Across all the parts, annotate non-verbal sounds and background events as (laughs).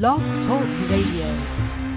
Love Talk Radio.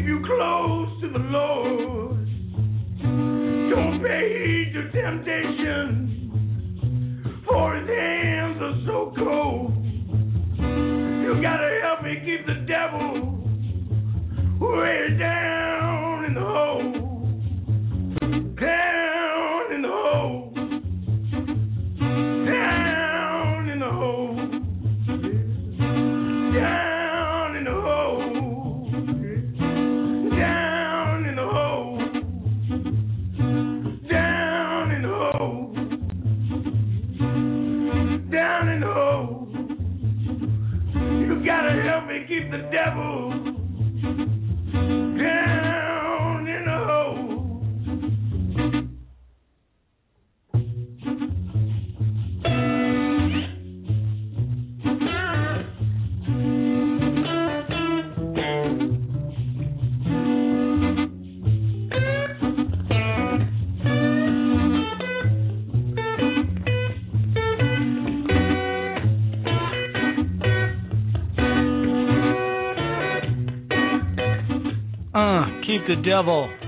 keep you close to the Lord. Don't pay heed to temptation, for his hands are so cold. You gotta help me keep the devil way down. devil. the devil.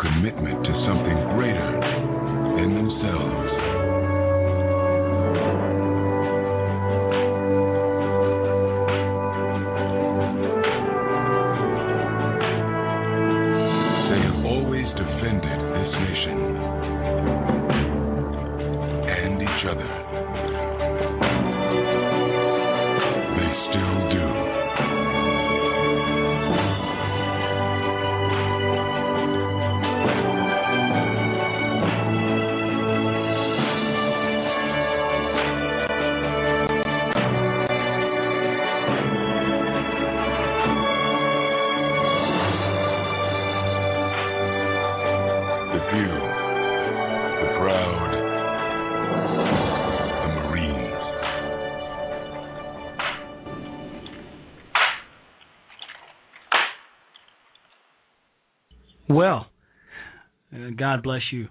commitment to something greater than themselves. God bless you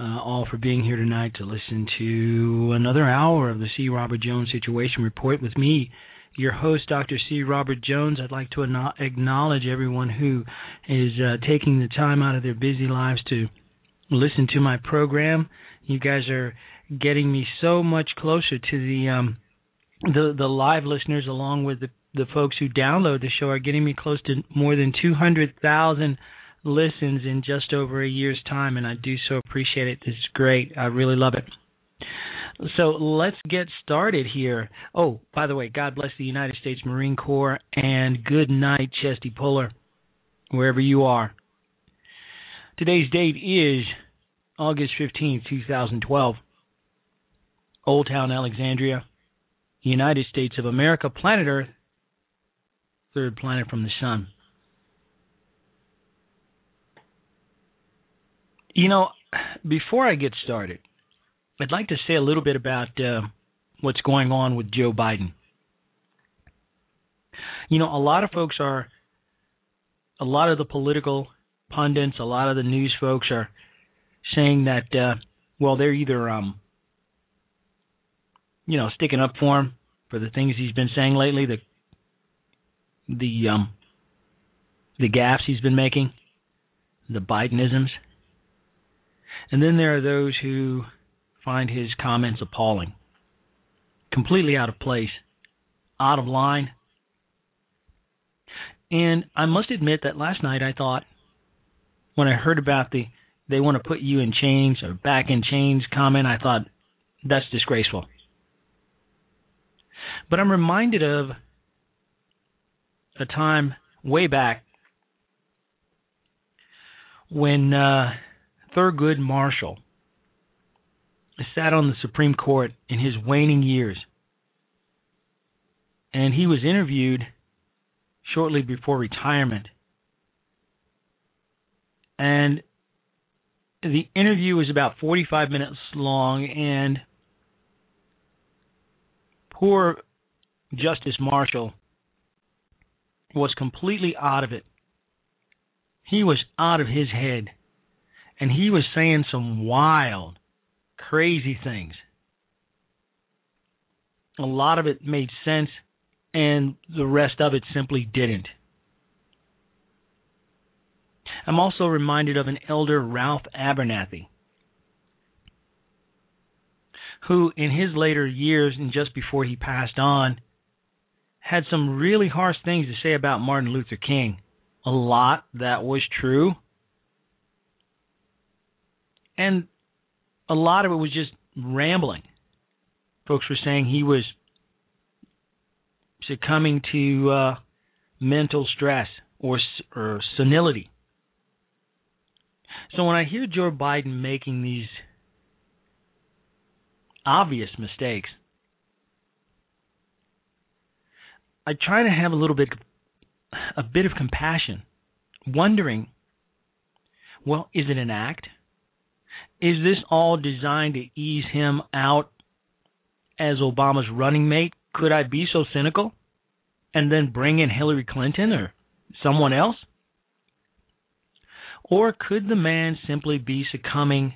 uh, all for being here tonight to listen to another hour of the C. Robert Jones Situation Report with me, your host, Dr. C. Robert Jones. I'd like to acknowledge everyone who is uh, taking the time out of their busy lives to listen to my program. You guys are getting me so much closer to the um, the the live listeners, along with the the folks who download the show, are getting me close to more than two hundred thousand listens in just over a year's time, and I do so appreciate it. This is great. I really love it. So let's get started here. Oh, by the way, God bless the United States Marine Corps and good night, Chesty Puller, wherever you are. Today's date is August 15, 2012. Old Town Alexandria, United States of America, planet Earth, third planet from the sun. You know, before I get started, I'd like to say a little bit about uh, what's going on with Joe Biden. You know, a lot of folks are, a lot of the political pundits, a lot of the news folks are saying that, uh, well, they're either, um, you know, sticking up for him for the things he's been saying lately, the the um, the gaffes he's been making, the Bidenisms. And then there are those who find his comments appalling, completely out of place, out of line. And I must admit that last night I thought, when I heard about the they want to put you in chains or back in chains comment, I thought, that's disgraceful. But I'm reminded of a time way back when uh, Thurgood Marshall sat on the Supreme Court in his waning years. And he was interviewed shortly before retirement. And the interview was about 45 minutes long, and poor Justice Marshall was completely out of it. He was out of his head and he was saying some wild, crazy things. A lot of it made sense, and the rest of it simply didn't. I'm also reminded of an elder, Ralph Abernathy, who, in his later years and just before he passed on, had some really harsh things to say about Martin Luther King. A lot that was true, and a lot of it was just rambling. Folks were saying he was succumbing to uh, mental stress or, or senility. So when I hear Joe Biden making these obvious mistakes, I try to have a little bit a bit of compassion, wondering, well, is it an act? Is this all designed to ease him out as Obama's running mate? Could I be so cynical? And then bring in Hillary Clinton or someone else? Or could the man simply be succumbing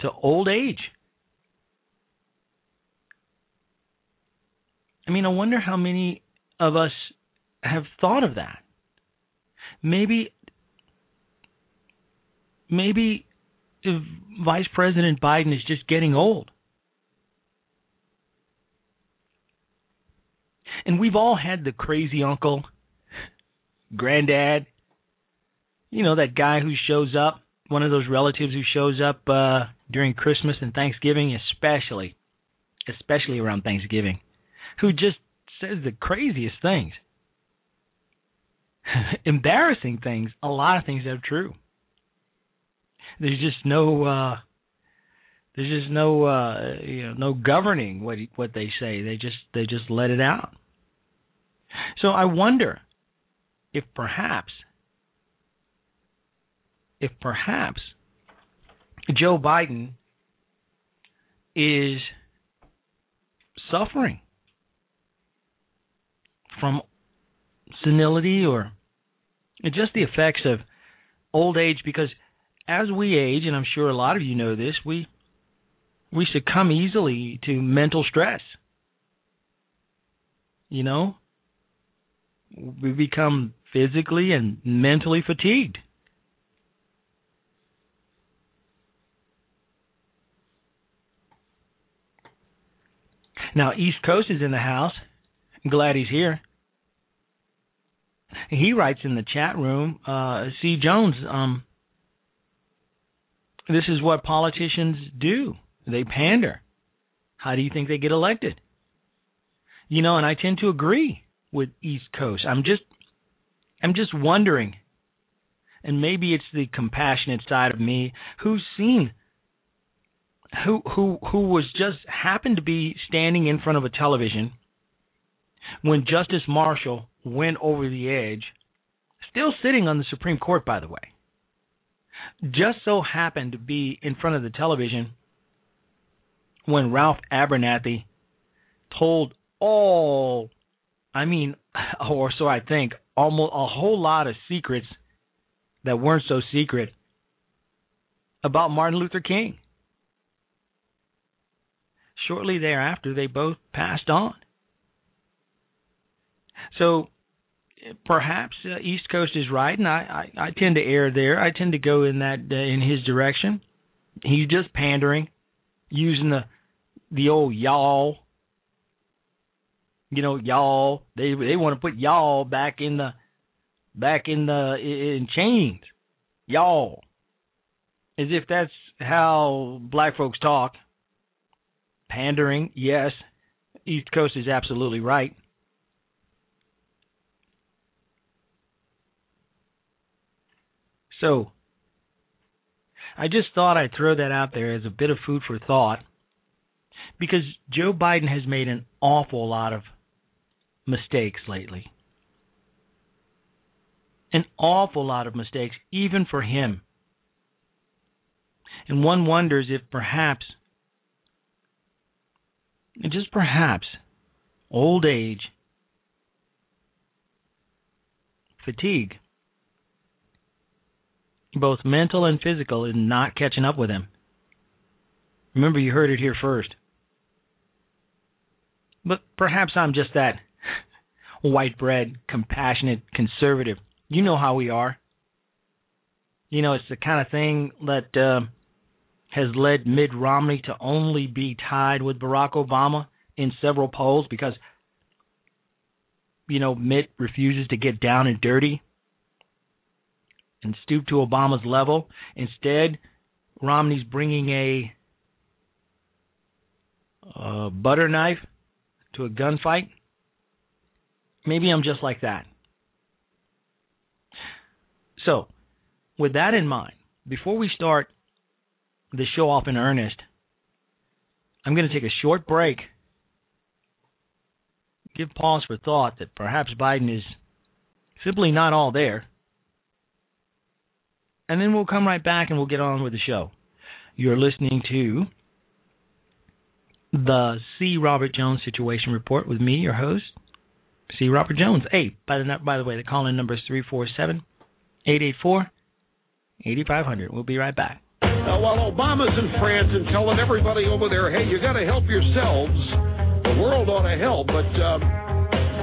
to old age? I mean, I wonder how many of us have thought of that. Maybe maybe Vice President Biden is just getting old. And we've all had the crazy uncle, granddad, you know, that guy who shows up, one of those relatives who shows up uh, during Christmas and Thanksgiving, especially, especially around Thanksgiving, who just says the craziest things. (laughs) Embarrassing things, a lot of things that are true there's just no uh there's just no uh you know no governing what what they say. They just they just let it out. So i wonder if perhaps if perhaps joe biden is suffering from senility or just the effects of old age because as we age, and I'm sure a lot of you know this, we we succumb easily to mental stress. You know, we become physically and mentally fatigued. Now, East Coast is in the house. I'm glad he's here. He writes in the chat room, uh, C. Jones, um, this is what politicians do. They pander. How do you think they get elected? You know, and I tend to agree with East Coast. I'm just I'm just wondering and maybe it's the compassionate side of me who's seen who who who was just happened to be standing in front of a television when Justice Marshall went over the edge, still sitting on the Supreme Court by the way. Just so happened to be in front of the television when Ralph Abernathy told all I mean (laughs) or so I think almost a whole lot of secrets that weren't so secret about Martin Luther King. Shortly thereafter, they both passed on. So perhaps uh, East Coast is right, and I, I, I tend to err there. I tend to go in that uh, in his direction. He's just pandering, using the the old y'all. You know, y'all. They they want to put y'all back in the back in the in chains. Y'all, as if that's how black folks talk pandering, yes. East Coast is absolutely right. So, I just thought I'd throw that out there as a bit of food for thought because Joe Biden has made an awful lot of mistakes lately. An awful lot of mistakes, even for him. And one wonders if perhaps just perhaps old age, fatigue, both mental and physical, is not catching up with him. Remember, you heard it here first. But perhaps I'm just that (laughs) white bread, compassionate conservative. You know how we are. You know, it's the kind of thing that uh, has led Mitt Romney to only be tied with Barack Obama in several polls because, you know, Mitt refuses to get down and dirty and stoop to Obama's level. Instead, Romney's bringing a, butter knife to a gunfight. Maybe I'm just like that. So, with that in mind, before we start the show off in earnest, I'm going to take a short break, give pause for thought that perhaps Biden is simply not all there, and then we'll come right back and we'll get on with the show. You're listening to the C. Robert Jones Situation Report with me, your host, C. Robert Jones. Hey, by the by the way, the call-in number is 347 884 8500. We'll be right back. Uh, while Obama's in France and telling everybody over there, hey, you got to help yourselves, the world ought to help, but um,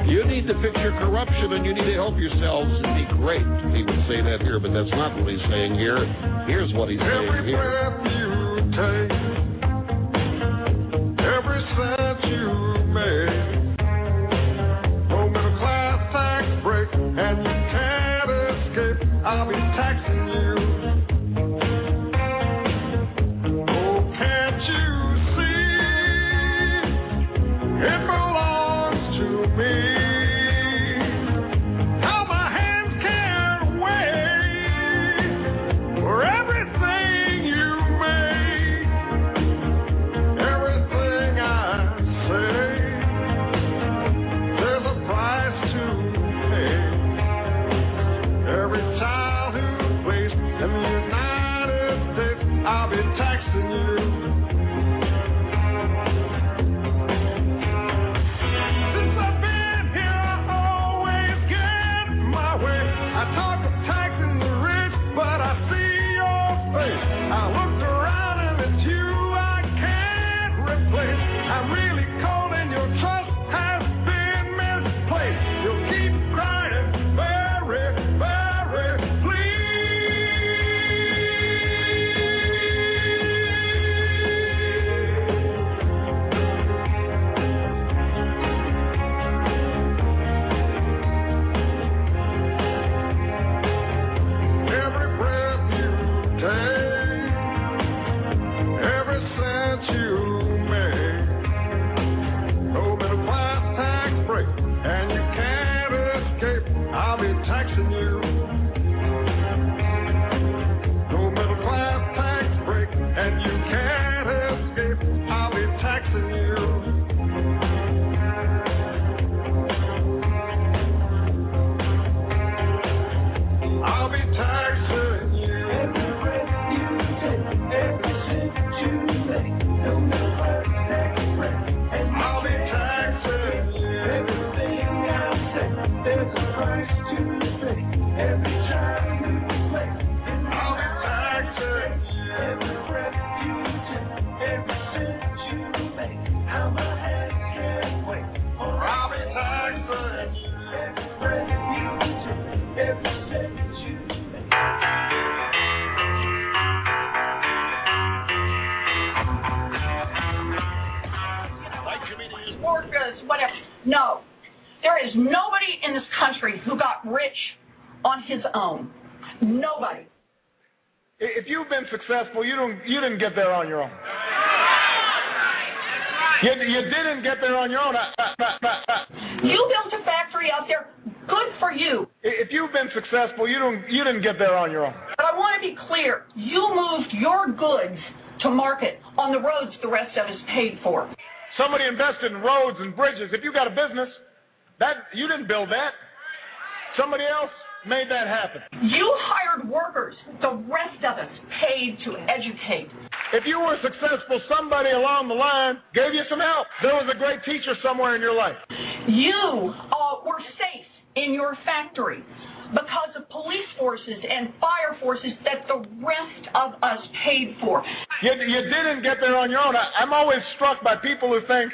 you need to fix your corruption and you need to help yourselves. It'd be great he would say that here, but that's not what he's saying here. Here's what he's Every saying here. Jackson. Roads and bridges. If you got a business, that you didn't build that. Somebody else made that happen. You hired workers. The rest of us paid to educate. If you were successful, somebody along the line gave you some help. There was a great teacher somewhere in your life. You uh, were safe in your factory because of police forces and fire forces that the rest of us paid for. You, you didn't get there on your own. I, I'm always struck by people who think,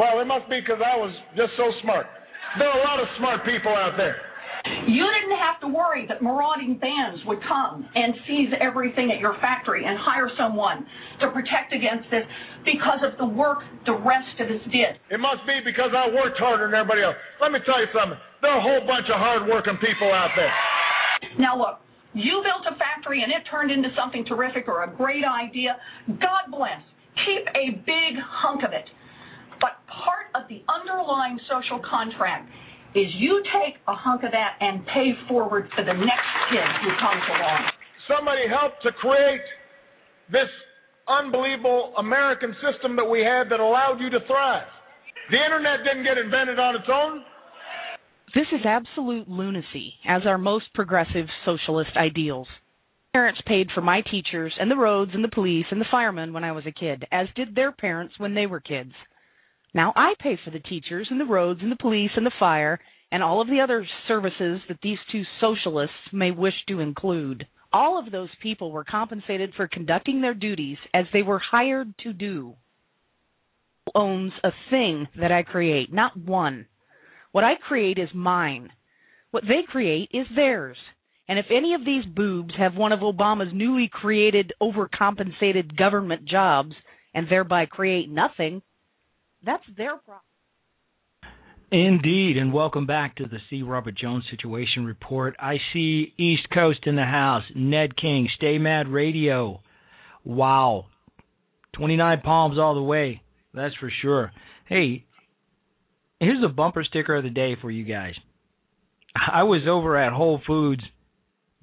well, it must be because I was just so smart. There are a lot of smart people out there. You didn't have to worry that marauding bands would come and seize everything at your factory and hire someone to protect against this because of the work the rest of us did. It must be because I worked harder than everybody else. Let me tell you something. There are a whole bunch of hard-working people out there. Now look, you built a factory and it turned into something terrific or a great idea. God bless. Keep a big hunk of it. But part of the underlying social contract is you take a hunk of that and pay forward for the next kid who comes along. Somebody helped to create this unbelievable American system that we had that allowed you to thrive. The internet didn't get invented on its own. This is absolute lunacy, as are most progressive socialist ideals. Parents paid for my teachers and the roads and the police and the firemen when I was a kid, as did their parents when they were kids. Now I pay for the teachers and the roads and the police and the fire and all of the other services that these two socialists may wish to include. All of those people were compensated for conducting their duties as they were hired to do. Owns a thing that I create, not one. What I create is mine. What they create is theirs. And if any of these boobs have one of Obama's newly created overcompensated government jobs and thereby create nothing, that's their problem. Indeed, and welcome back to the C. Robert Jones Situation Report. I see East Coast in the house. Ned King, Stay Mad Radio. Wow. 29 palms all the way. That's for sure. Hey, here's a bumper sticker of the day for you guys. I was over at Whole Foods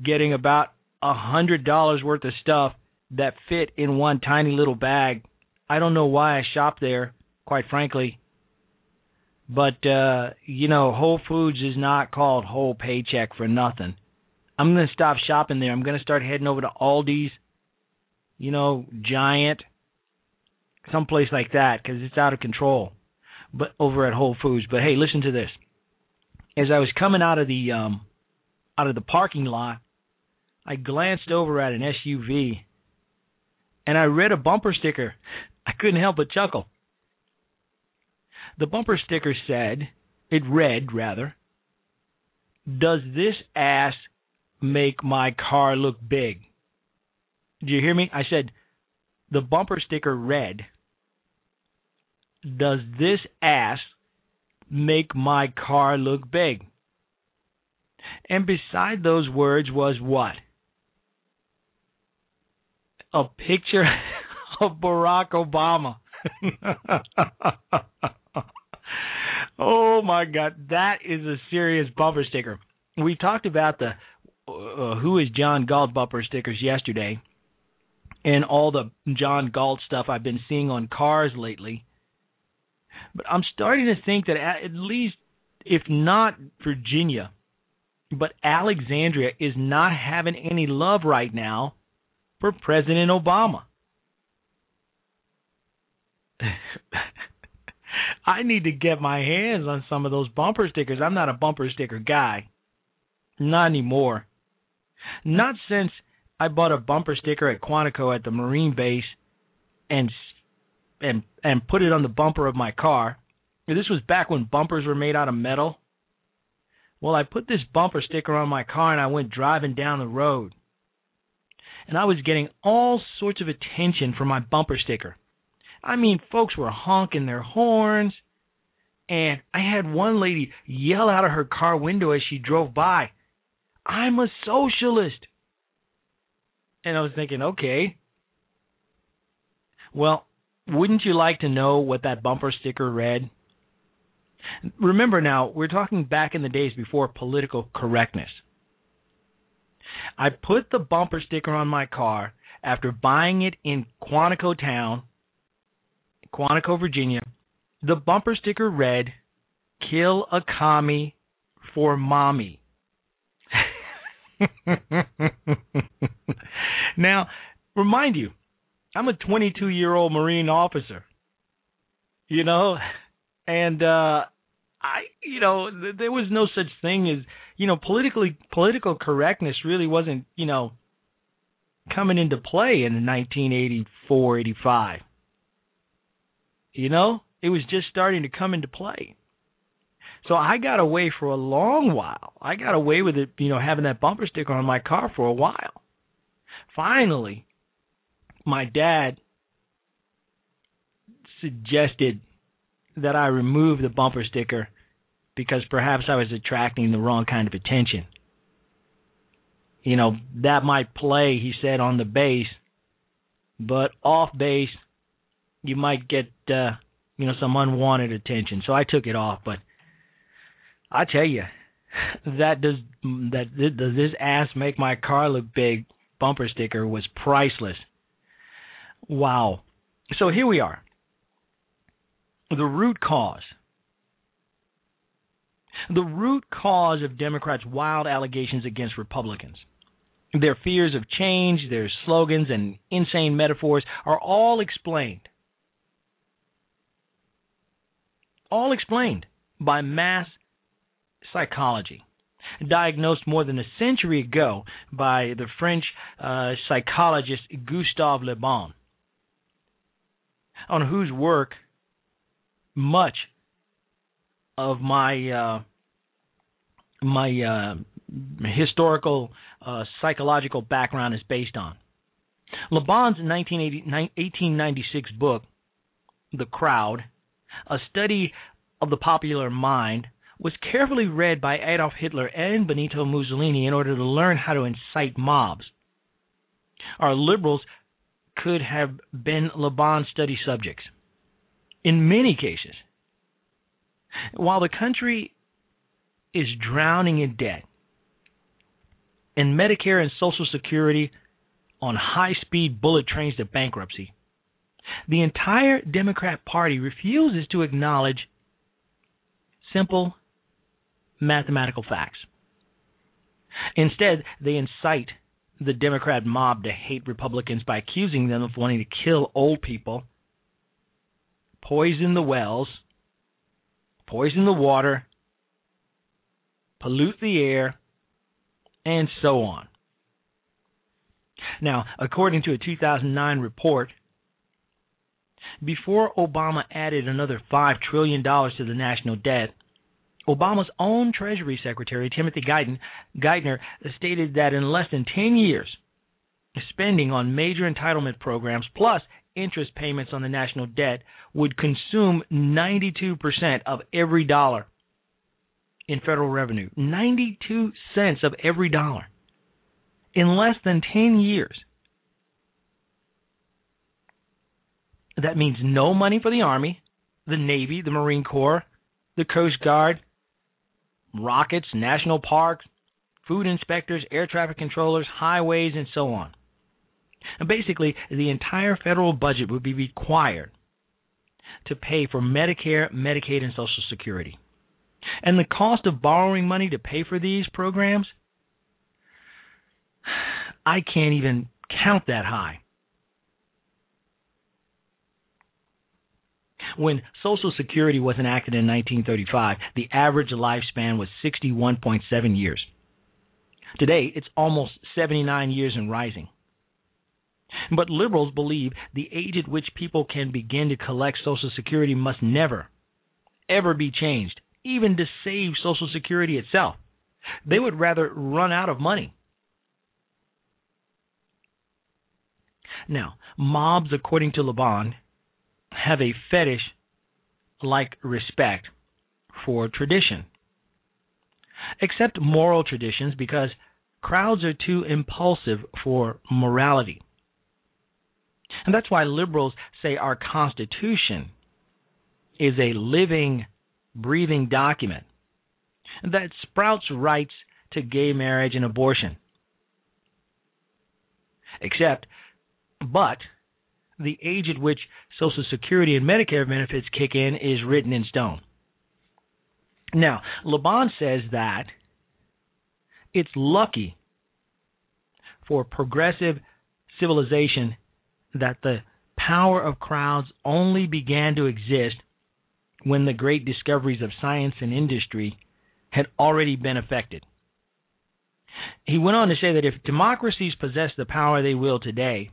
getting about a hundred dollars worth of stuff that fit in one tiny little bag. I don't know why I shopped there quite frankly. But uh, you know, Whole Foods is not called whole paycheck for nothing. I'm gonna stop shopping there. I'm gonna start heading over to Aldi's, you know, Giant, someplace like that, because it's out of control. But over at Whole Foods. But hey, listen to this. As I was coming out of the um, out of the parking lot, I glanced over at an SUV, and I read a bumper sticker. I couldn't help but chuckle. The bumper sticker said, it read rather, Does this ass make my car look big? Did you hear me? I said, the bumper sticker read, Does this ass make my car look big? And beside those words was what? A picture (laughs) of Barack Obama. (laughs) oh my God, that is a serious bumper sticker. We talked about the uh, who is John Galt bumper stickers yesterday, and all the John Galt stuff I've been seeing on cars lately. But I'm starting to think that at least, if not Virginia, but Alexandria is not having any love right now for President Obama. (laughs) I need to get my hands on some of those bumper stickers. I'm not a bumper sticker guy. Not anymore. Not since I bought a bumper sticker at Quantico at the Marine base and and and put it on the bumper of my car. This was back when bumpers were made out of metal. Well, I put this bumper sticker on my car and I went driving down the road. And I was getting all sorts of attention for my bumper sticker. I mean, folks were honking their horns. And I had one lady yell out of her car window as she drove by, I'm a socialist. And I was thinking, okay. Well, wouldn't you like to know what that bumper sticker read? Remember now, we're talking back in the days before political correctness. I put the bumper sticker on my car after buying it in Quantico Town, Quantico, Virginia. The bumper sticker read, Kill a commie for mommy. (laughs) now, remind you, I'm a 22 year old Marine officer. You know, and uh I, you know, th- there was no such thing as, you know, politically political correctness really wasn't, you know, coming into play in 1984, 85. You know, it was just starting to come into play. So I got away for a long while. I got away with it, you know, having that bumper sticker on my car for a while. Finally, my dad suggested that I remove the bumper sticker because perhaps I was attracting the wrong kind of attention. You know, that might play, he said, on the base, but off base, you might get, uh, you know, some unwanted attention. So I took it off, but I tell you, that does that does this ass make my car look big? Bumper sticker was priceless. Wow. So here we are. The root cause. The root cause of Democrats' wild allegations against Republicans. Their fears of change, their slogans, and insane metaphors are all explained. All explained by mass psychology, diagnosed more than a century ago by the French uh, psychologist Gustave Le Bon, on whose work much of my uh, my uh, historical uh, psychological background is based on. Le Bon's 1896 book, The Crowd, a study of the popular mind, was carefully read by Adolf Hitler and Benito Mussolini in order to learn how to incite mobs. Our liberals could have been Le Bon study subjects. In many cases, while the country is drowning in debt, and Medicare and Social Security on high speed bullet trains to bankruptcy, the entire Democrat Party refuses to acknowledge simple mathematical facts. Instead, they incite the Democrat mob to hate Republicans by accusing them of wanting to kill old people, poison the wells, poison the water, pollute the air, and so on. Now, according to a 2009 report, before Obama added another $5 trillion to the national debt, Obama's own Treasury Secretary, Timothy Geithner, stated that in less than 10 years, spending on major entitlement programs plus interest payments on the national debt would consume 92% of every dollar in federal revenue. 92 cents of every dollar in less than 10 years. That means no money for the Army, the Navy, the Marine Corps, the Coast Guard, rockets, national parks, food inspectors, air traffic controllers, highways, and so on. And basically, the entire federal budget would be required to pay for Medicare, Medicaid, and Social Security. And the cost of borrowing money to pay for these programs, (sighs) I can't even count that high. When Social Security was enacted in 1935, the average lifespan was 61.7 years. Today, it's almost 79 years and rising. But liberals believe the age at which people can begin to collect Social Security must never, ever be changed, even to save Social Security itself. They would rather run out of money. Now, mobs, according to Le Bon, have a fetish like respect for tradition. Accept moral traditions because crowds are too impulsive for morality. And that's why liberals say our Constitution is a living, breathing document that sprouts rights to gay marriage and abortion. Except, but, the age at which Social Security and Medicare benefits kick in is written in stone. Now, Le Bon says that it's lucky for progressive civilization that the power of crowds only began to exist when the great discoveries of science and industry had already been effected. He went on to say that if democracies possess the power they will today,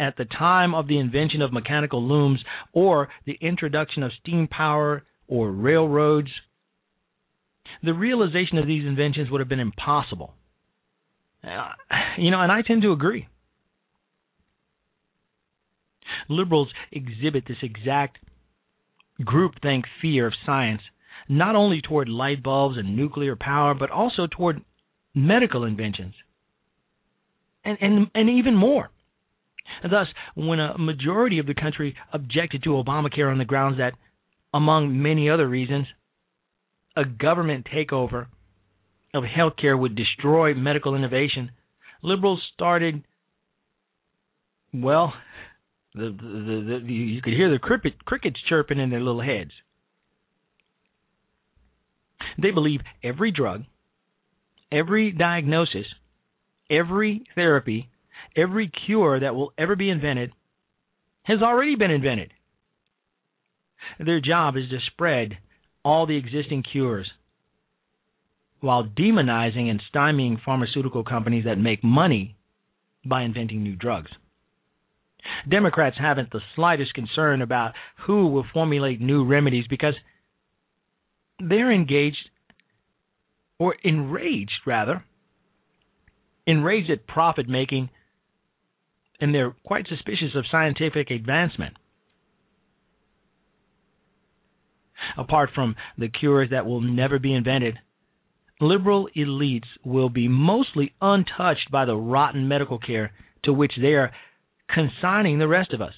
at the time of the invention of mechanical looms or the introduction of steam power or railroads, the realization of these inventions would have been impossible. Uh, you know, and I tend to agree. Liberals exhibit this exact groupthink fear of science, not only toward light bulbs and nuclear power, but also toward medical inventions, and and and even more. Thus, when a majority of the country objected to Obamacare on the grounds that, among many other reasons, a government takeover of healthcare would destroy medical innovation, liberals started, well, the, the, the, you could hear the cricket, crickets chirping in their little heads. They believe every drug, every diagnosis, every therapy, every cure that will ever be invented has already been invented. Their job is to spread all the existing cures while demonizing and stymieing pharmaceutical companies that make money by inventing new drugs. Democrats haven't the slightest concern about who will formulate new remedies because they're engaged, or enraged rather, enraged at profit making, and they're quite suspicious of scientific advancement. Apart from the cures that will never be invented, liberal elites will be mostly untouched by the rotten medical care to which they are consigning the rest of us.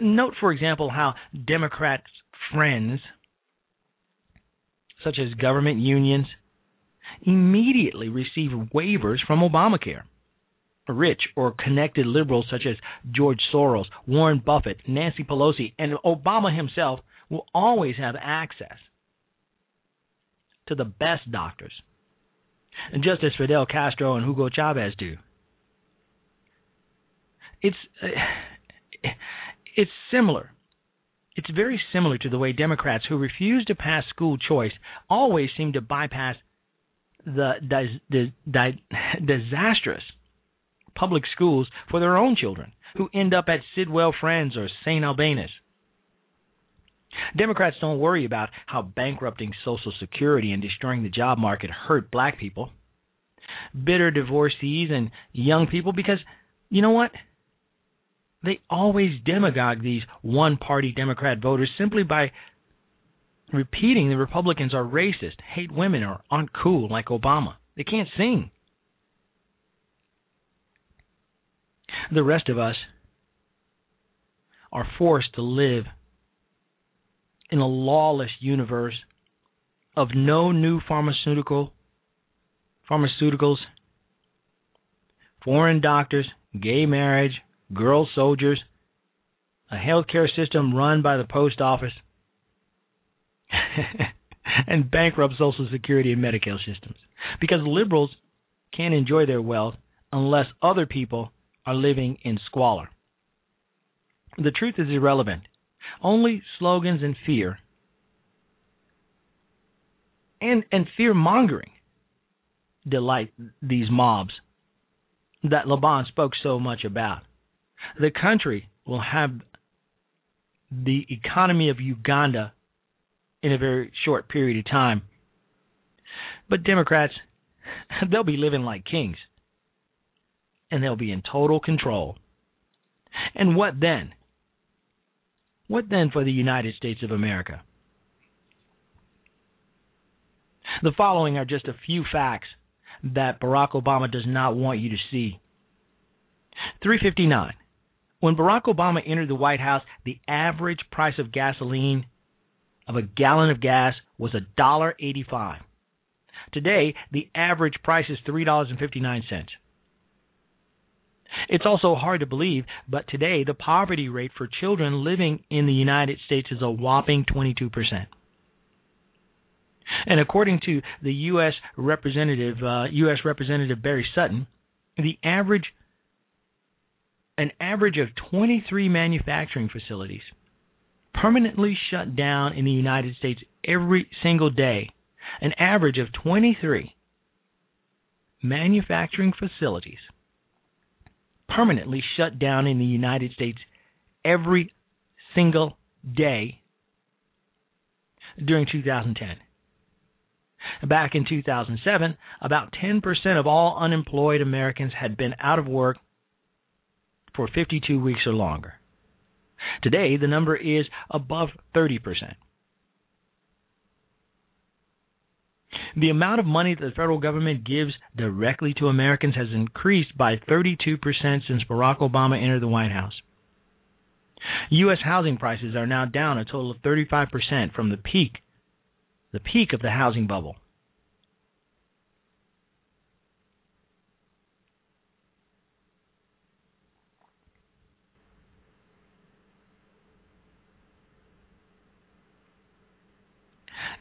Note, for example, how Democrats' friends, such as government unions, immediately receive waivers from Obamacare. Rich or connected liberals such as George Soros, Warren Buffett, Nancy Pelosi, and Obama himself will always have access to the best doctors, just as Fidel Castro and Hugo Chavez do it's uh, (sighs) it's similar. It's very similar to the way Democrats who refuse to pass school choice always seem to bypass the di- (laughs) disastrous public schools for their own children, who end up at Sidwell Friends or St. Albans. Democrats don't worry about how bankrupting Social Security and destroying the job market hurt black people, bitter divorcees, and young people because, you know what? they always demagogue these one party Democrat voters simply by repeating the Republicans are racist, hate women, or aren't cool like Obama. They can't sing. The rest of us are forced to live in a lawless universe of no new pharmaceutical pharmaceuticals, foreign doctors, gay marriage, girl soldiers, a healthcare system run by the post office, (laughs) and bankrupt Social Security and Medicare systems. Because liberals can't enjoy their wealth unless other people are living in squalor. The truth is irrelevant. Only slogans and fear and, and fear mongering delight these mobs that Le Bon spoke so much about the country will have the economy of Uganda in a very short period of time. But Democrats, (laughs) they'll be living like kings. And they'll be in total control. And what then? What then for the United States of America? The following are just a few facts that Barack Obama does not want you to see. 359. When Barack Obama entered the White House, the average price of gasoline of a gallon of gas was $1.85. Today, the average price is $3.59. It's also hard to believe, but today the poverty rate for children living in the United States is a whopping 22%. And according to the U.S. Representative uh, U.S. Representative Betty Sutton, the average an average of 23 manufacturing facilities permanently shut down in the United States every single day. An average of 23 manufacturing facilities permanently shut down in the United States every single day during 2010. Back in 2007, about 10% of all unemployed Americans had been out of work for 52 weeks or longer. Today, the number is above 30%. The amount of money that the federal government gives directly to Americans has increased by 32% since Barack Obama entered the White House. U.S. housing prices are now down a total of 35% from the peak, the peak of the housing bubble.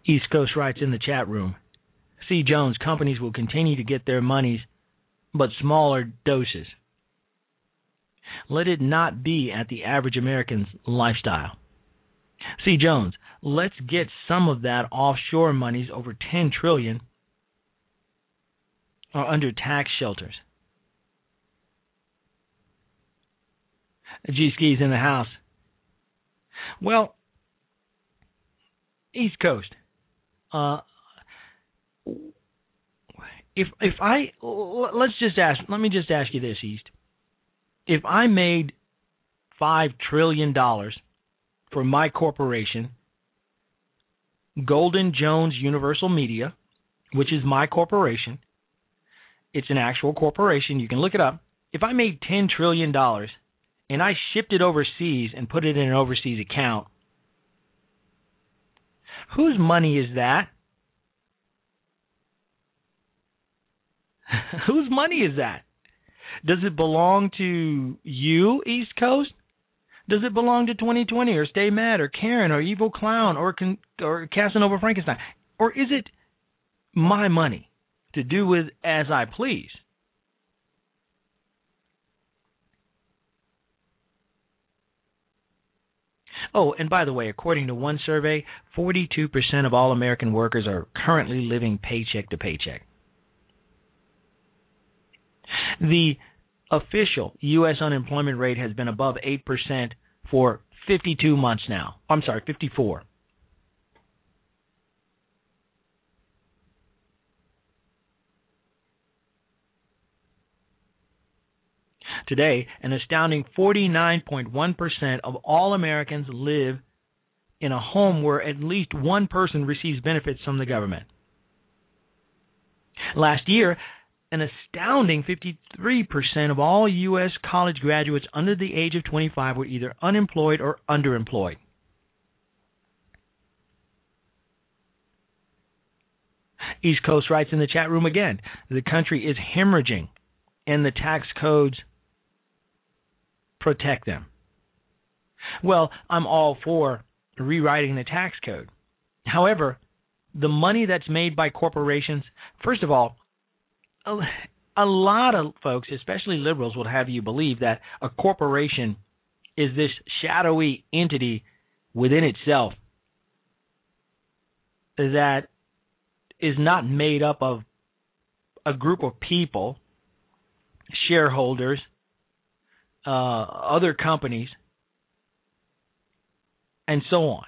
East Coast writes in the chat room C. Jones, companies will continue to get their monies, but smaller doses. Let it not be at the average American's lifestyle. C. Jones, let's get some of that offshore monies over 10 trillion or under tax shelters. G skis in the house. Well, East Coast. Uh, if if I let's just ask, let me just ask you this, East. If I made five trillion dollars for my corporation, Golden Jones Universal Media, which is my corporation, it's an actual corporation. You can look it up. If I made ten trillion dollars and I shipped it overseas and put it in an overseas account, Whose money is that? (laughs) Whose money is that? Does it belong to you, East Coast? Does it belong to 2020 or Stay Mad or Karen or Evil Clown or or Casanova Frankenstein? Or is it my money to do with as I please? Oh, and by the way, according to one survey, 42% of all American workers are currently living paycheck to paycheck. The official U.S. unemployment rate has been above 8% for 52 months now. I'm sorry, 54. Today, an astounding 49.1% of all Americans live in a home where at least one person receives benefits from the government. Last year, an astounding 53% of all U.S. college graduates under the age of 25 were either unemployed or underemployed. East Coast writes in the chat room again the country is hemorrhaging and the tax codes protect them. Well, I'm all for rewriting the tax code. However, the money that's made by corporations, first of all, a, a lot of folks, especially liberals, will have you believe that a corporation is this shadowy entity within itself that is not made up of a group of people, shareholders, uh, other companies, and so on.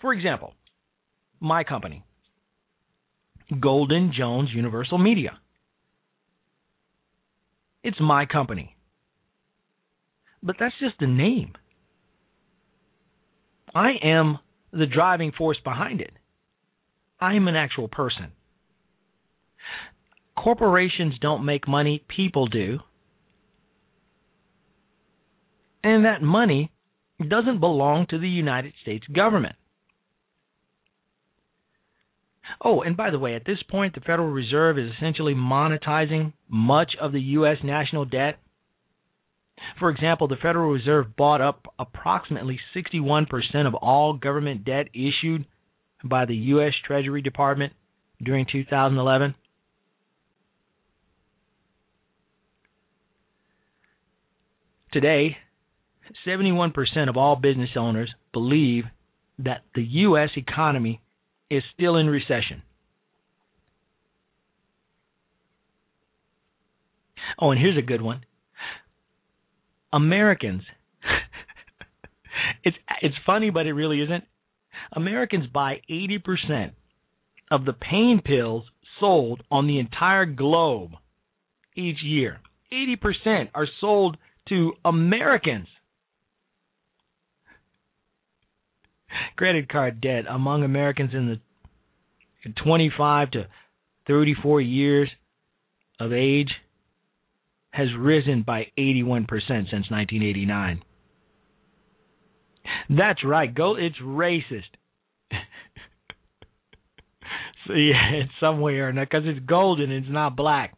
For example, my company, Golden Jones Universal Media. It's my company. But that's just a name. I am the driving force behind it. I am an actual person. corporations don't make money, people do. And that money doesn't belong to the United States government. Oh, and by the way, at this point, the Federal Reserve is essentially monetizing much of the U.S. national debt. For example, the Federal Reserve bought up approximately 61% of all government debt issued by the U.S. Treasury Department during 2011. Today, 71% of all business owners believe that the U.S. economy is still in recession. Oh, and here's a good one. Americans (laughs) it's it's funny but it really isn't. Americans buy 80% of the pain pills sold on the entire globe each year. 80% are sold to Americans. Credit card debt among Americans in the 25 to 34 years of age has risen by 81% since 1989. That's right. Go. It's racist. (laughs) so yeah, it's some way or another because it's golden. It's not black.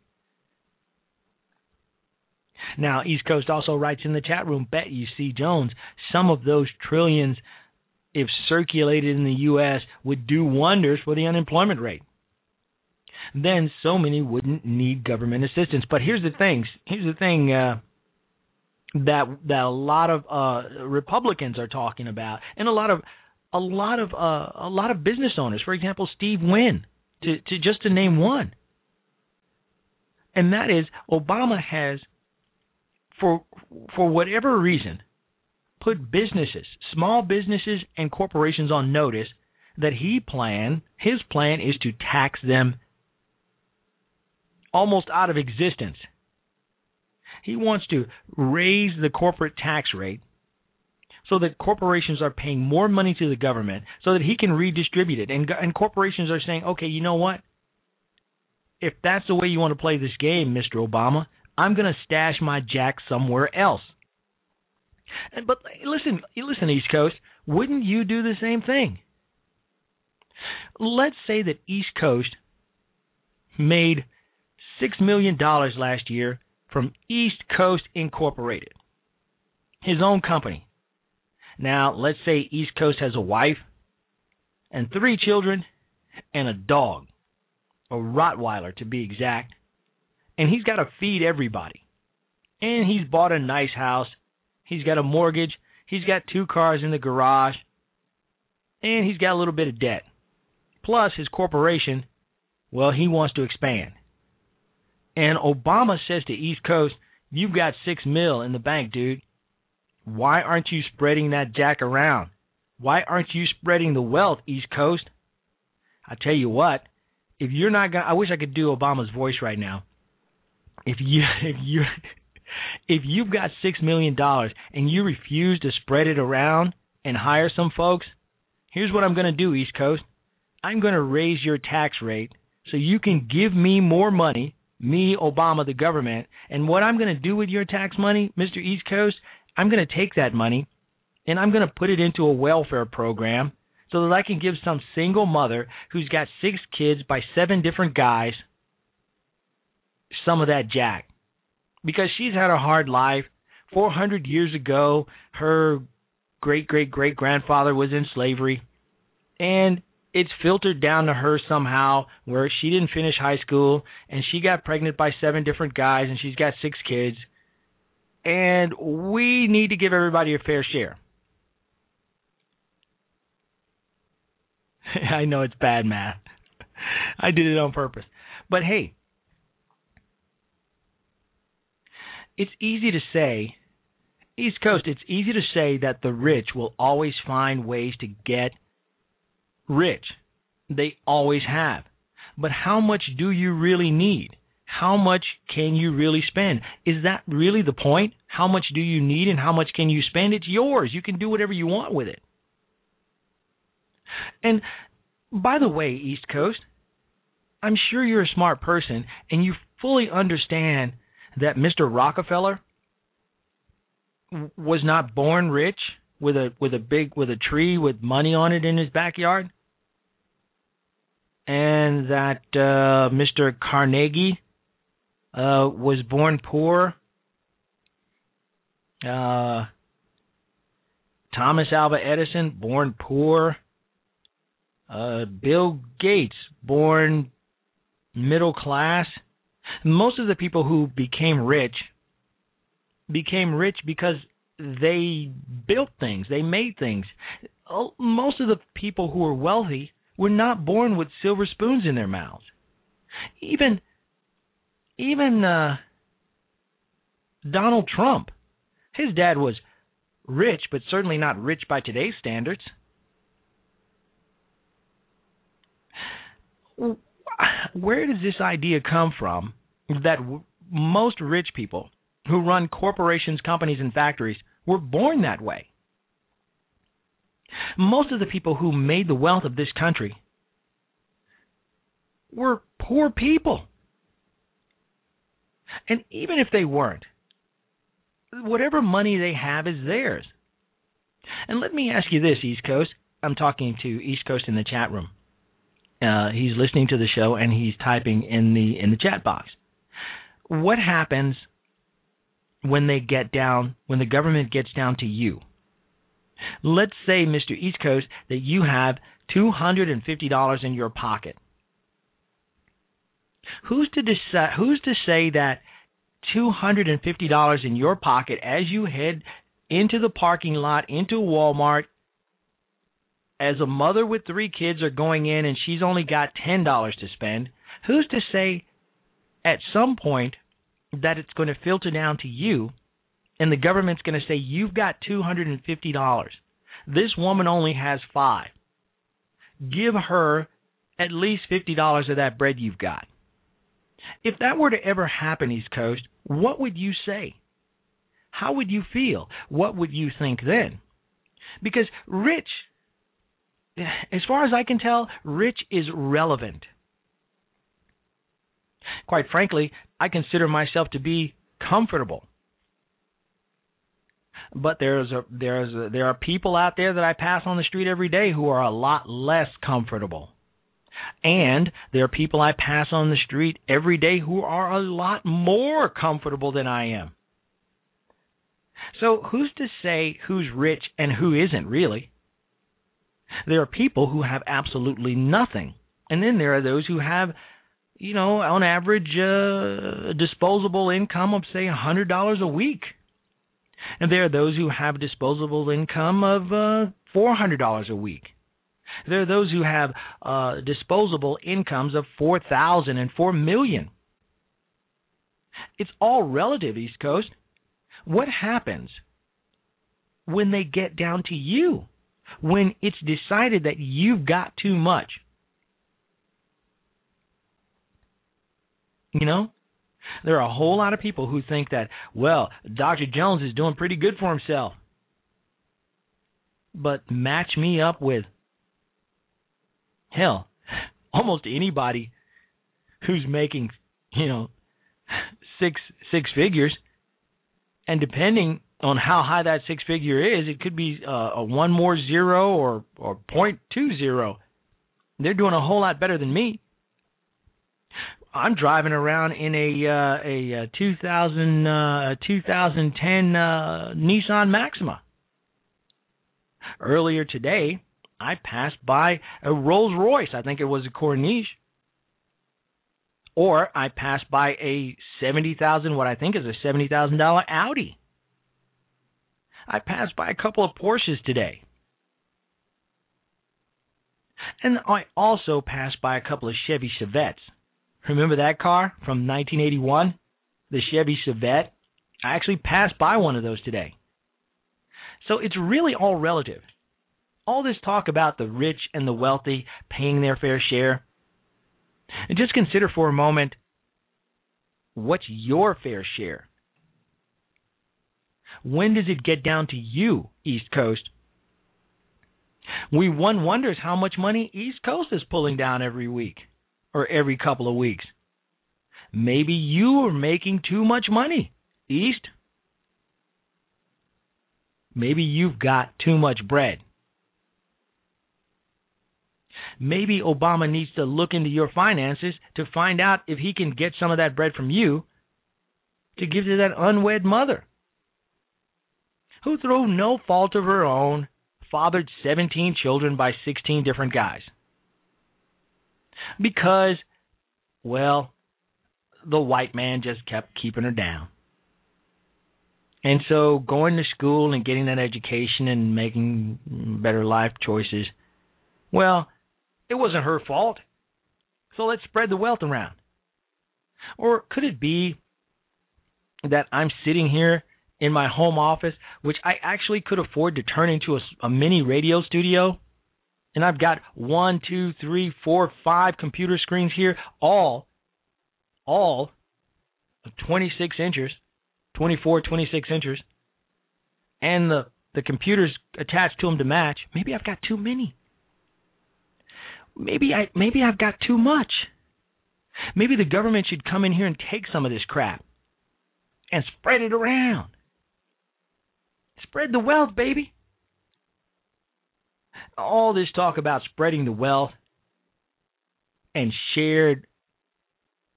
Now, East Coast also writes in the chat room, bet you see Jones, some of those trillions, if circulated in the U.S., would do wonders for the unemployment rate. Then so many wouldn't need government assistance. But here's the thing. Here's the thing. Uh, that that a lot of uh, Republicans are talking about, and a lot of a lot of uh, a lot of business owners. For example, Steve Wynn, to, to just to name one, and that is Obama has, for for whatever reason, put businesses, small businesses and corporations on notice that he plan his plan is to tax them almost out of existence he wants to raise the corporate tax rate so that corporations are paying more money to the government so that he can redistribute it. And, and corporations are saying, okay, you know what? If that's the way you want to play this game, Mr. Obama, I'm going to stash my jack somewhere else. And, but listen, listen, East Coast, wouldn't you do the same thing? Let's say that East Coast made six million dollars last year from East Coast Incorporated, his own company. Now, let's say East Coast has a wife and three children and a dog, a Rottweiler to be exact, and he's got to feed everybody. And he's bought a nice house, he's got a mortgage, he's got two cars in the garage, and he's got a little bit of debt. Plus, his corporation, well, he wants to expand. And Obama says to East Coast, You've got six mil in the bank, dude. Why aren't you spreading that jack around? Why aren't you spreading the wealth, East Coast? I tell you what, if you're not gonna I wish I could do Obama's voice right now. If you (laughs) if you if you've got six million dollars and you refuse to spread it around and hire some folks, here's what I'm gonna do, East Coast. I'm gonna raise your tax rate so you can give me more money me, Obama, the government. And what I'm going to do with your tax money, Mr. East Coast, I'm going to take that money and I'm going to put it into a welfare program so that I can give some single mother who's got six kids by seven different guys some of that jack. Because she's had a hard life. 400 years ago, her great great great grandfather was in slavery. And it's filtered down to her somehow where she didn't finish high school and she got pregnant by seven different guys and she's got six kids and we need to give everybody a fair share (laughs) i know it's bad math (laughs) i did it on purpose but hey it's easy to say east coast it's easy to say that the rich will always find ways to get rich. They always have. But how much do you really need? How much can you really spend? Is that really the point? How much do you need and how much can you spend? It's yours. You can do whatever you want with it. And by the way, East Coast, I'm sure you're a smart person and you fully understand that Mr. Rockefeller was not born rich with a with a big with a tree with money on it in his backyard and that uh Mr. Carnegie uh was born poor uh Thomas Alva Edison born poor uh Bill Gates born middle class most of the people who became rich became rich because they built things, they made things. Oh, most of the people who were wealthy were not born with silver spoons in their mouths. Even even uh, Donald Trump, his dad was rich, but certainly not rich by today's standards. Where does this idea come from that most rich people who run corporations, companies, and factories were born that way. Most of the people who made the wealth of this country were poor people. And even if they weren't, whatever money they have is theirs. And let me ask you this, East Coast. I'm talking to East Coast in the chat room. Uh, he's listening to the show and he's typing in the in the chat box. What happens when they get down, when the government gets down to you. Let's say, Mr. East Coast, that you have $250 in your pocket. Who's to decide, who's to say that $250 in your pocket as you head into the parking lot into Walmart as a mother with three kids are going in and she's only got $10 to spend, who's to say at some point that it's going to filter down to you and the government's going to say you've got $250. This woman only has 5. Give her at least $50 of that bread you've got. If that were to ever happen East Coast, what would you say? How would you feel? What would you think then? Because rich as far as I can tell, rich is relevant. Quite frankly, I consider myself to be comfortable. But there's a there's a, there are people out there that I pass on the street every day who are a lot less comfortable. And there are people I pass on the street every day who are a lot more comfortable than I am. So who's to say who's rich and who isn't really? There are people who have absolutely nothing. And then there are those who have you know, on average, uh, disposable income of say hundred dollars a week, and there are those who have disposable income of uh, four hundred dollars a week. There are those who have uh, disposable incomes of four thousand and four million. It's all relative, East Coast. What happens when they get down to you? When it's decided that you've got too much? You know? There are a whole lot of people who think that, well, Dr. Jones is doing pretty good for himself. But match me up with, hell, (laughs) almost anybody who's making, you know, (laughs) six six figures, and depending on how high that six figure is, it could be uh, a one more zero or or point two zero. They're doing a whole lot better than me. I'm driving around in a uh, a, a 2000 uh, 2010 uh, Nissan Maxima. Earlier today, I passed by a Rolls Royce. I think it was a Corniche. Or I passed by a seventy thousand, what I think is a seventy thousand dollar Audi. I passed by a couple of Porsches today. And I also passed by a couple of Chevy Chevettes. Remember that car from 1981? The Chevy Chevette? I actually passed by one of those today. So it's really all relative. All this talk about the rich and the wealthy paying their fair share. And just consider for a moment what's your fair share? When does it get down to you, East Coast? We one wonders how much money East Coast is pulling down every week. Or every couple of weeks. Maybe you are making too much money, East. Maybe you've got too much bread. Maybe Obama needs to look into your finances to find out if he can get some of that bread from you to give to that unwed mother who, through no fault of her own, fathered 17 children by 16 different guys. Because, well, the white man just kept keeping her down. And so going to school and getting that education and making better life choices, well, it wasn't her fault. So let's spread the wealth around. Or could it be that I'm sitting here in my home office, which I actually could afford to turn into a, a mini radio studio? And I've got one, two, three, four, five computer screens here, all, all 26 inches 24, 26 inches, and the the computers attached to them to match, maybe I've got too many. Maybe I maybe I've got too much. Maybe the government should come in here and take some of this crap and spread it around. Spread the wealth, baby. All this talk about spreading the wealth and shared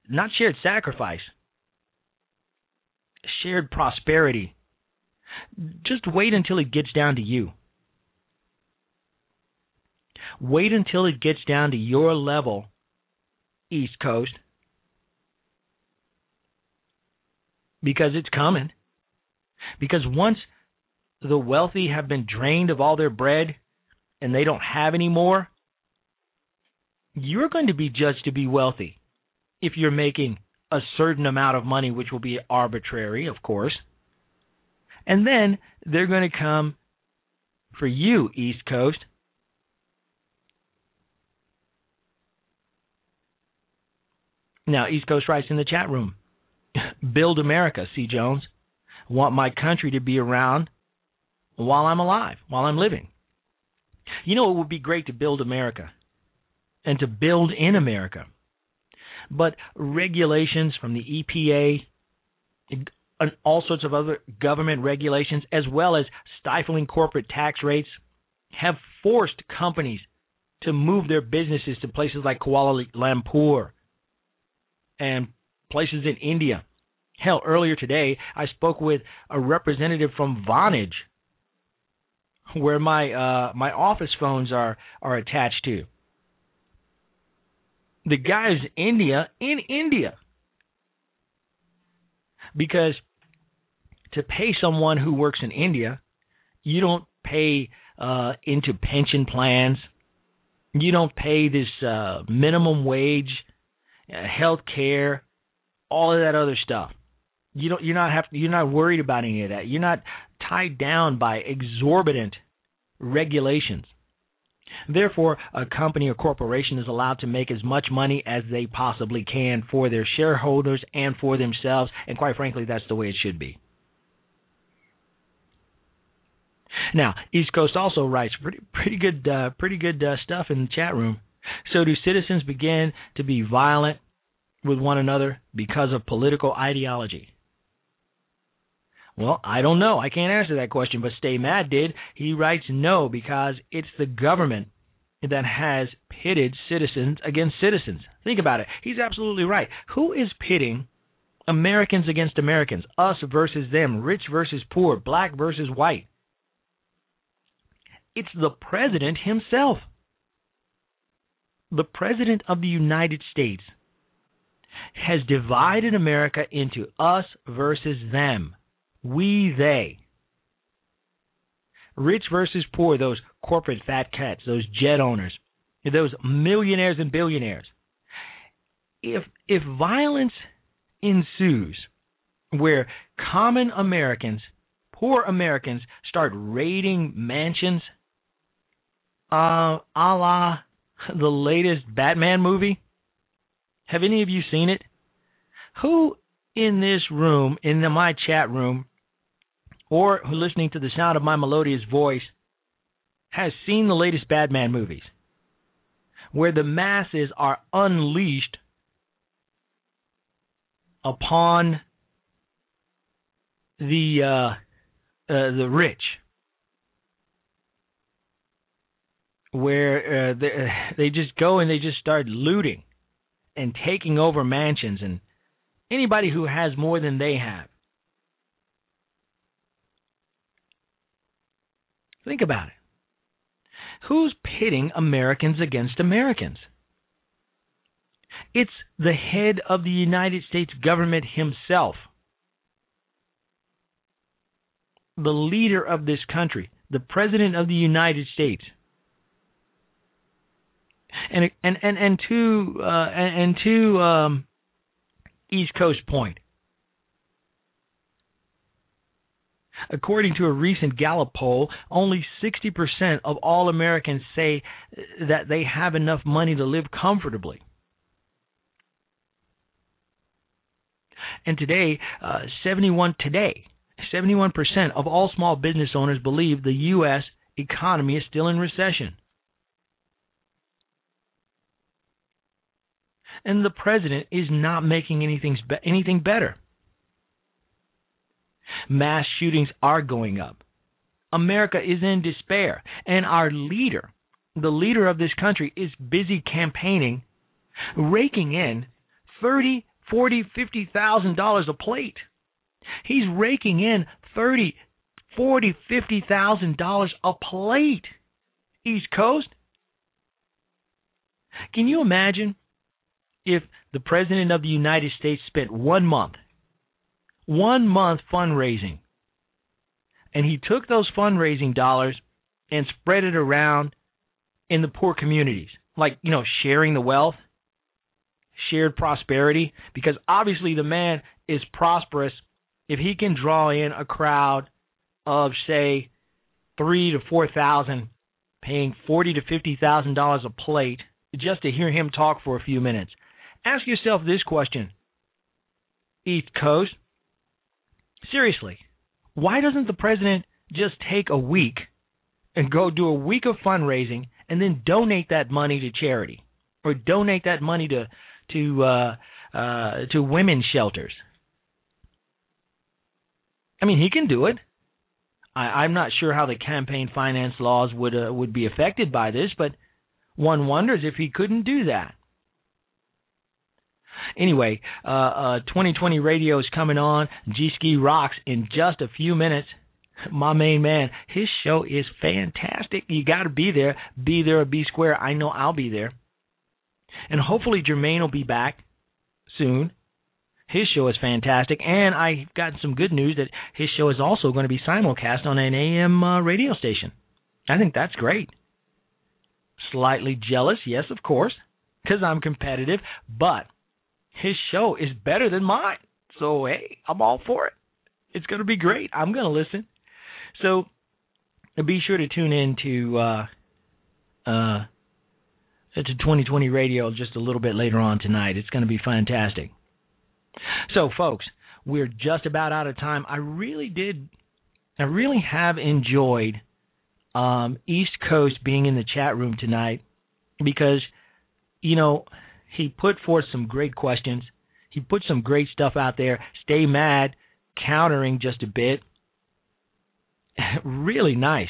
not shared sacrifice, shared prosperity. Just wait until it gets down to you. Wait until it gets down to your level, East Coast. Because it's coming. Because once the wealthy have been drained of all their bread and they don't have any more, you're going to be judged to be wealthy if you're making a certain amount of money, which will be arbitrary, of course. And then they're going to come for you, East Coast. Now, East Coast writes in the chat room (laughs) Build America, C. Jones. Want my country to be around while I'm alive, while I'm living. You know, it would be great to build America and to build in America but regulations from the EPA and all sorts of other government regulations, as well as stifling corporate tax rates, have forced companies to move their businesses to places like Kuala Lumpur and places in India. Hell, earlier today, I spoke with a representative from Vonage, where my uh, my office phones are are attached to the guy's India in India. Because to pay someone who works in India, you don't pay uh, into pension plans. You don't pay this uh, minimum wage, uh, health care, all of that other stuff. You don't. You're not have. You're not worried about any of that. You're not tied down by exorbitant regulations. Therefore, a company or corporation is allowed to make as much money as they possibly can for their shareholders and for themselves, and quite frankly, that's the way it should be. Now, East Coast also writes pretty pretty good uh, pretty good uh, stuff in the chat room. So, do citizens begin to be violent with one another because of political ideology? Well, I don't know. I can't answer that question, but Stay Mad did. He writes no because it's the government that has pitted citizens against citizens. Think about it. He's absolutely right. Who is pitting Americans against Americans? Us versus them, rich versus poor, black versus white. It's the president himself. The president of the United States has divided America into us versus them we, they. Rich versus poor, those corporate fat cats, those jet owners, those millionaires and billionaires. If if violence ensues where common Americans, poor Americans start raiding mansions, uh, a la the latest Batman movie. Have any of you seen it? Who in this room, in the, my chat room, or who listening to the sound of my melodious voice has seen the latest Batman movies. where the masses are unleashed upon the uh, uh, the rich, where uh, they, they just go and they just start looting and taking over mansions and anybody who has more than they have. Think about it. Who's pitting Americans against Americans? It's the head of the United States government himself, the leader of this country, the president of the United States. And and and and to uh, and, and to um, East Coast point. According to a recent Gallup poll, only 60% of all Americans say that they have enough money to live comfortably. And today, uh, 71 today, 71% of all small business owners believe the U.S. economy is still in recession. And the president is not making anything anything better. Mass shootings are going up. America is in despair, and our leader, the leader of this country, is busy campaigning, raking in thirty forty, fifty thousand dollars a plate. He's raking in thirty, forty, fifty thousand dollars a plate. East Coast. Can you imagine if the President of the United States spent one month, one month fundraising, and he took those fundraising dollars and spread it around in the poor communities, like, you know, sharing the wealth? shared prosperity because obviously the man is prosperous if he can draw in a crowd of say three to four thousand paying forty to fifty thousand dollars a plate just to hear him talk for a few minutes. Ask yourself this question. East Coast. Seriously, why doesn't the president just take a week and go do a week of fundraising and then donate that money to charity or donate that money to to uh, uh, to women's shelters. I mean, he can do it. I, I'm not sure how the campaign finance laws would uh, would be affected by this, but one wonders if he couldn't do that. Anyway, uh, uh, 2020 radio is coming on. G Ski rocks in just a few minutes. (laughs) My main man, his show is fantastic. You got to be there. Be there or be square. I know I'll be there. And hopefully Jermaine will be back soon. His show is fantastic, and I got some good news that his show is also going to be simulcast on an AM uh, radio station. I think that's great. Slightly jealous, yes, of course, because I'm competitive, but his show is better than mine. So, hey, I'm all for it. It's going to be great. I'm going to listen. So, be sure to tune in to uh, uh, to 2020 radio just a little bit later on tonight. It's going to be fantastic. So, folks, we're just about out of time. I really did, I really have enjoyed um, East Coast being in the chat room tonight because, you know, he put forth some great questions. He put some great stuff out there. Stay mad, countering just a bit. (laughs) really nice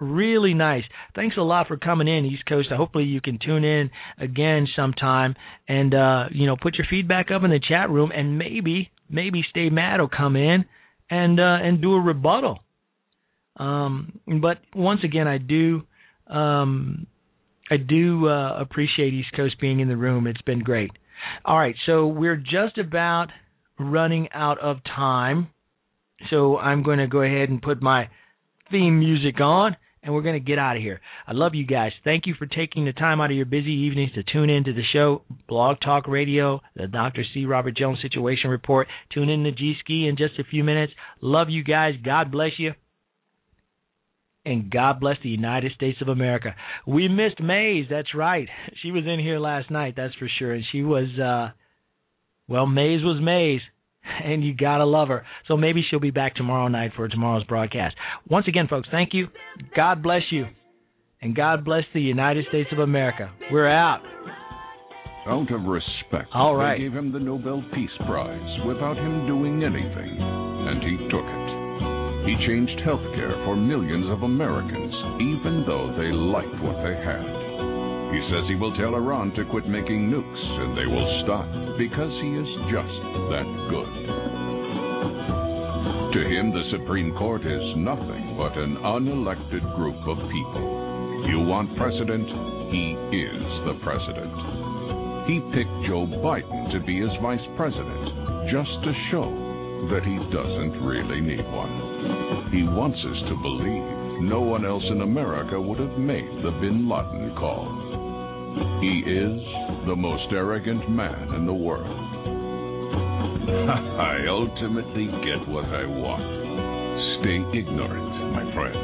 really nice. Thanks a lot for coming in, East Coast. Hopefully you can tune in again sometime and uh, you know put your feedback up in the chat room, and maybe maybe Stay Mad will come in and uh, and do a rebuttal. Um, but once again, I do um, I do uh, appreciate East Coast being in the room. It's been great. All right, so we're just about running out of time. So I'm going to go ahead and put my theme music on and we're going to get out of here. I love you guys. Thank you for taking the time out of your busy evenings to tune in to the show, Blog Talk Radio, the Dr. C. Robert Jones Situation Report. Tune in to G Ski in just a few minutes. Love you guys. God bless you. And God bless the United States of America. We missed Maze. That's right. She was in here last night, that's for sure. And she was, uh, well, Maze was Maze and you gotta love her. So maybe she'll be back tomorrow night for tomorrow's broadcast. Once again, folks, thank you. God bless you. And God bless the United States of America. We're out. Out of respect, All right. they gave him the Nobel Peace Prize without him doing anything, and he took it. He changed healthcare for millions of Americans, even though they liked what they had. He says he will tell Iran to quit making nukes, and they will stop because he is just that good. To him, the Supreme Court is nothing but an unelected group of people. You want president? He is the president. He picked Joe Biden to be his vice president just to show that he doesn't really need one. He wants us to believe no one else in America would have made the bin Laden call. He is the most arrogant man in the world. (laughs) I ultimately get what I want. Stay ignorant, my friend.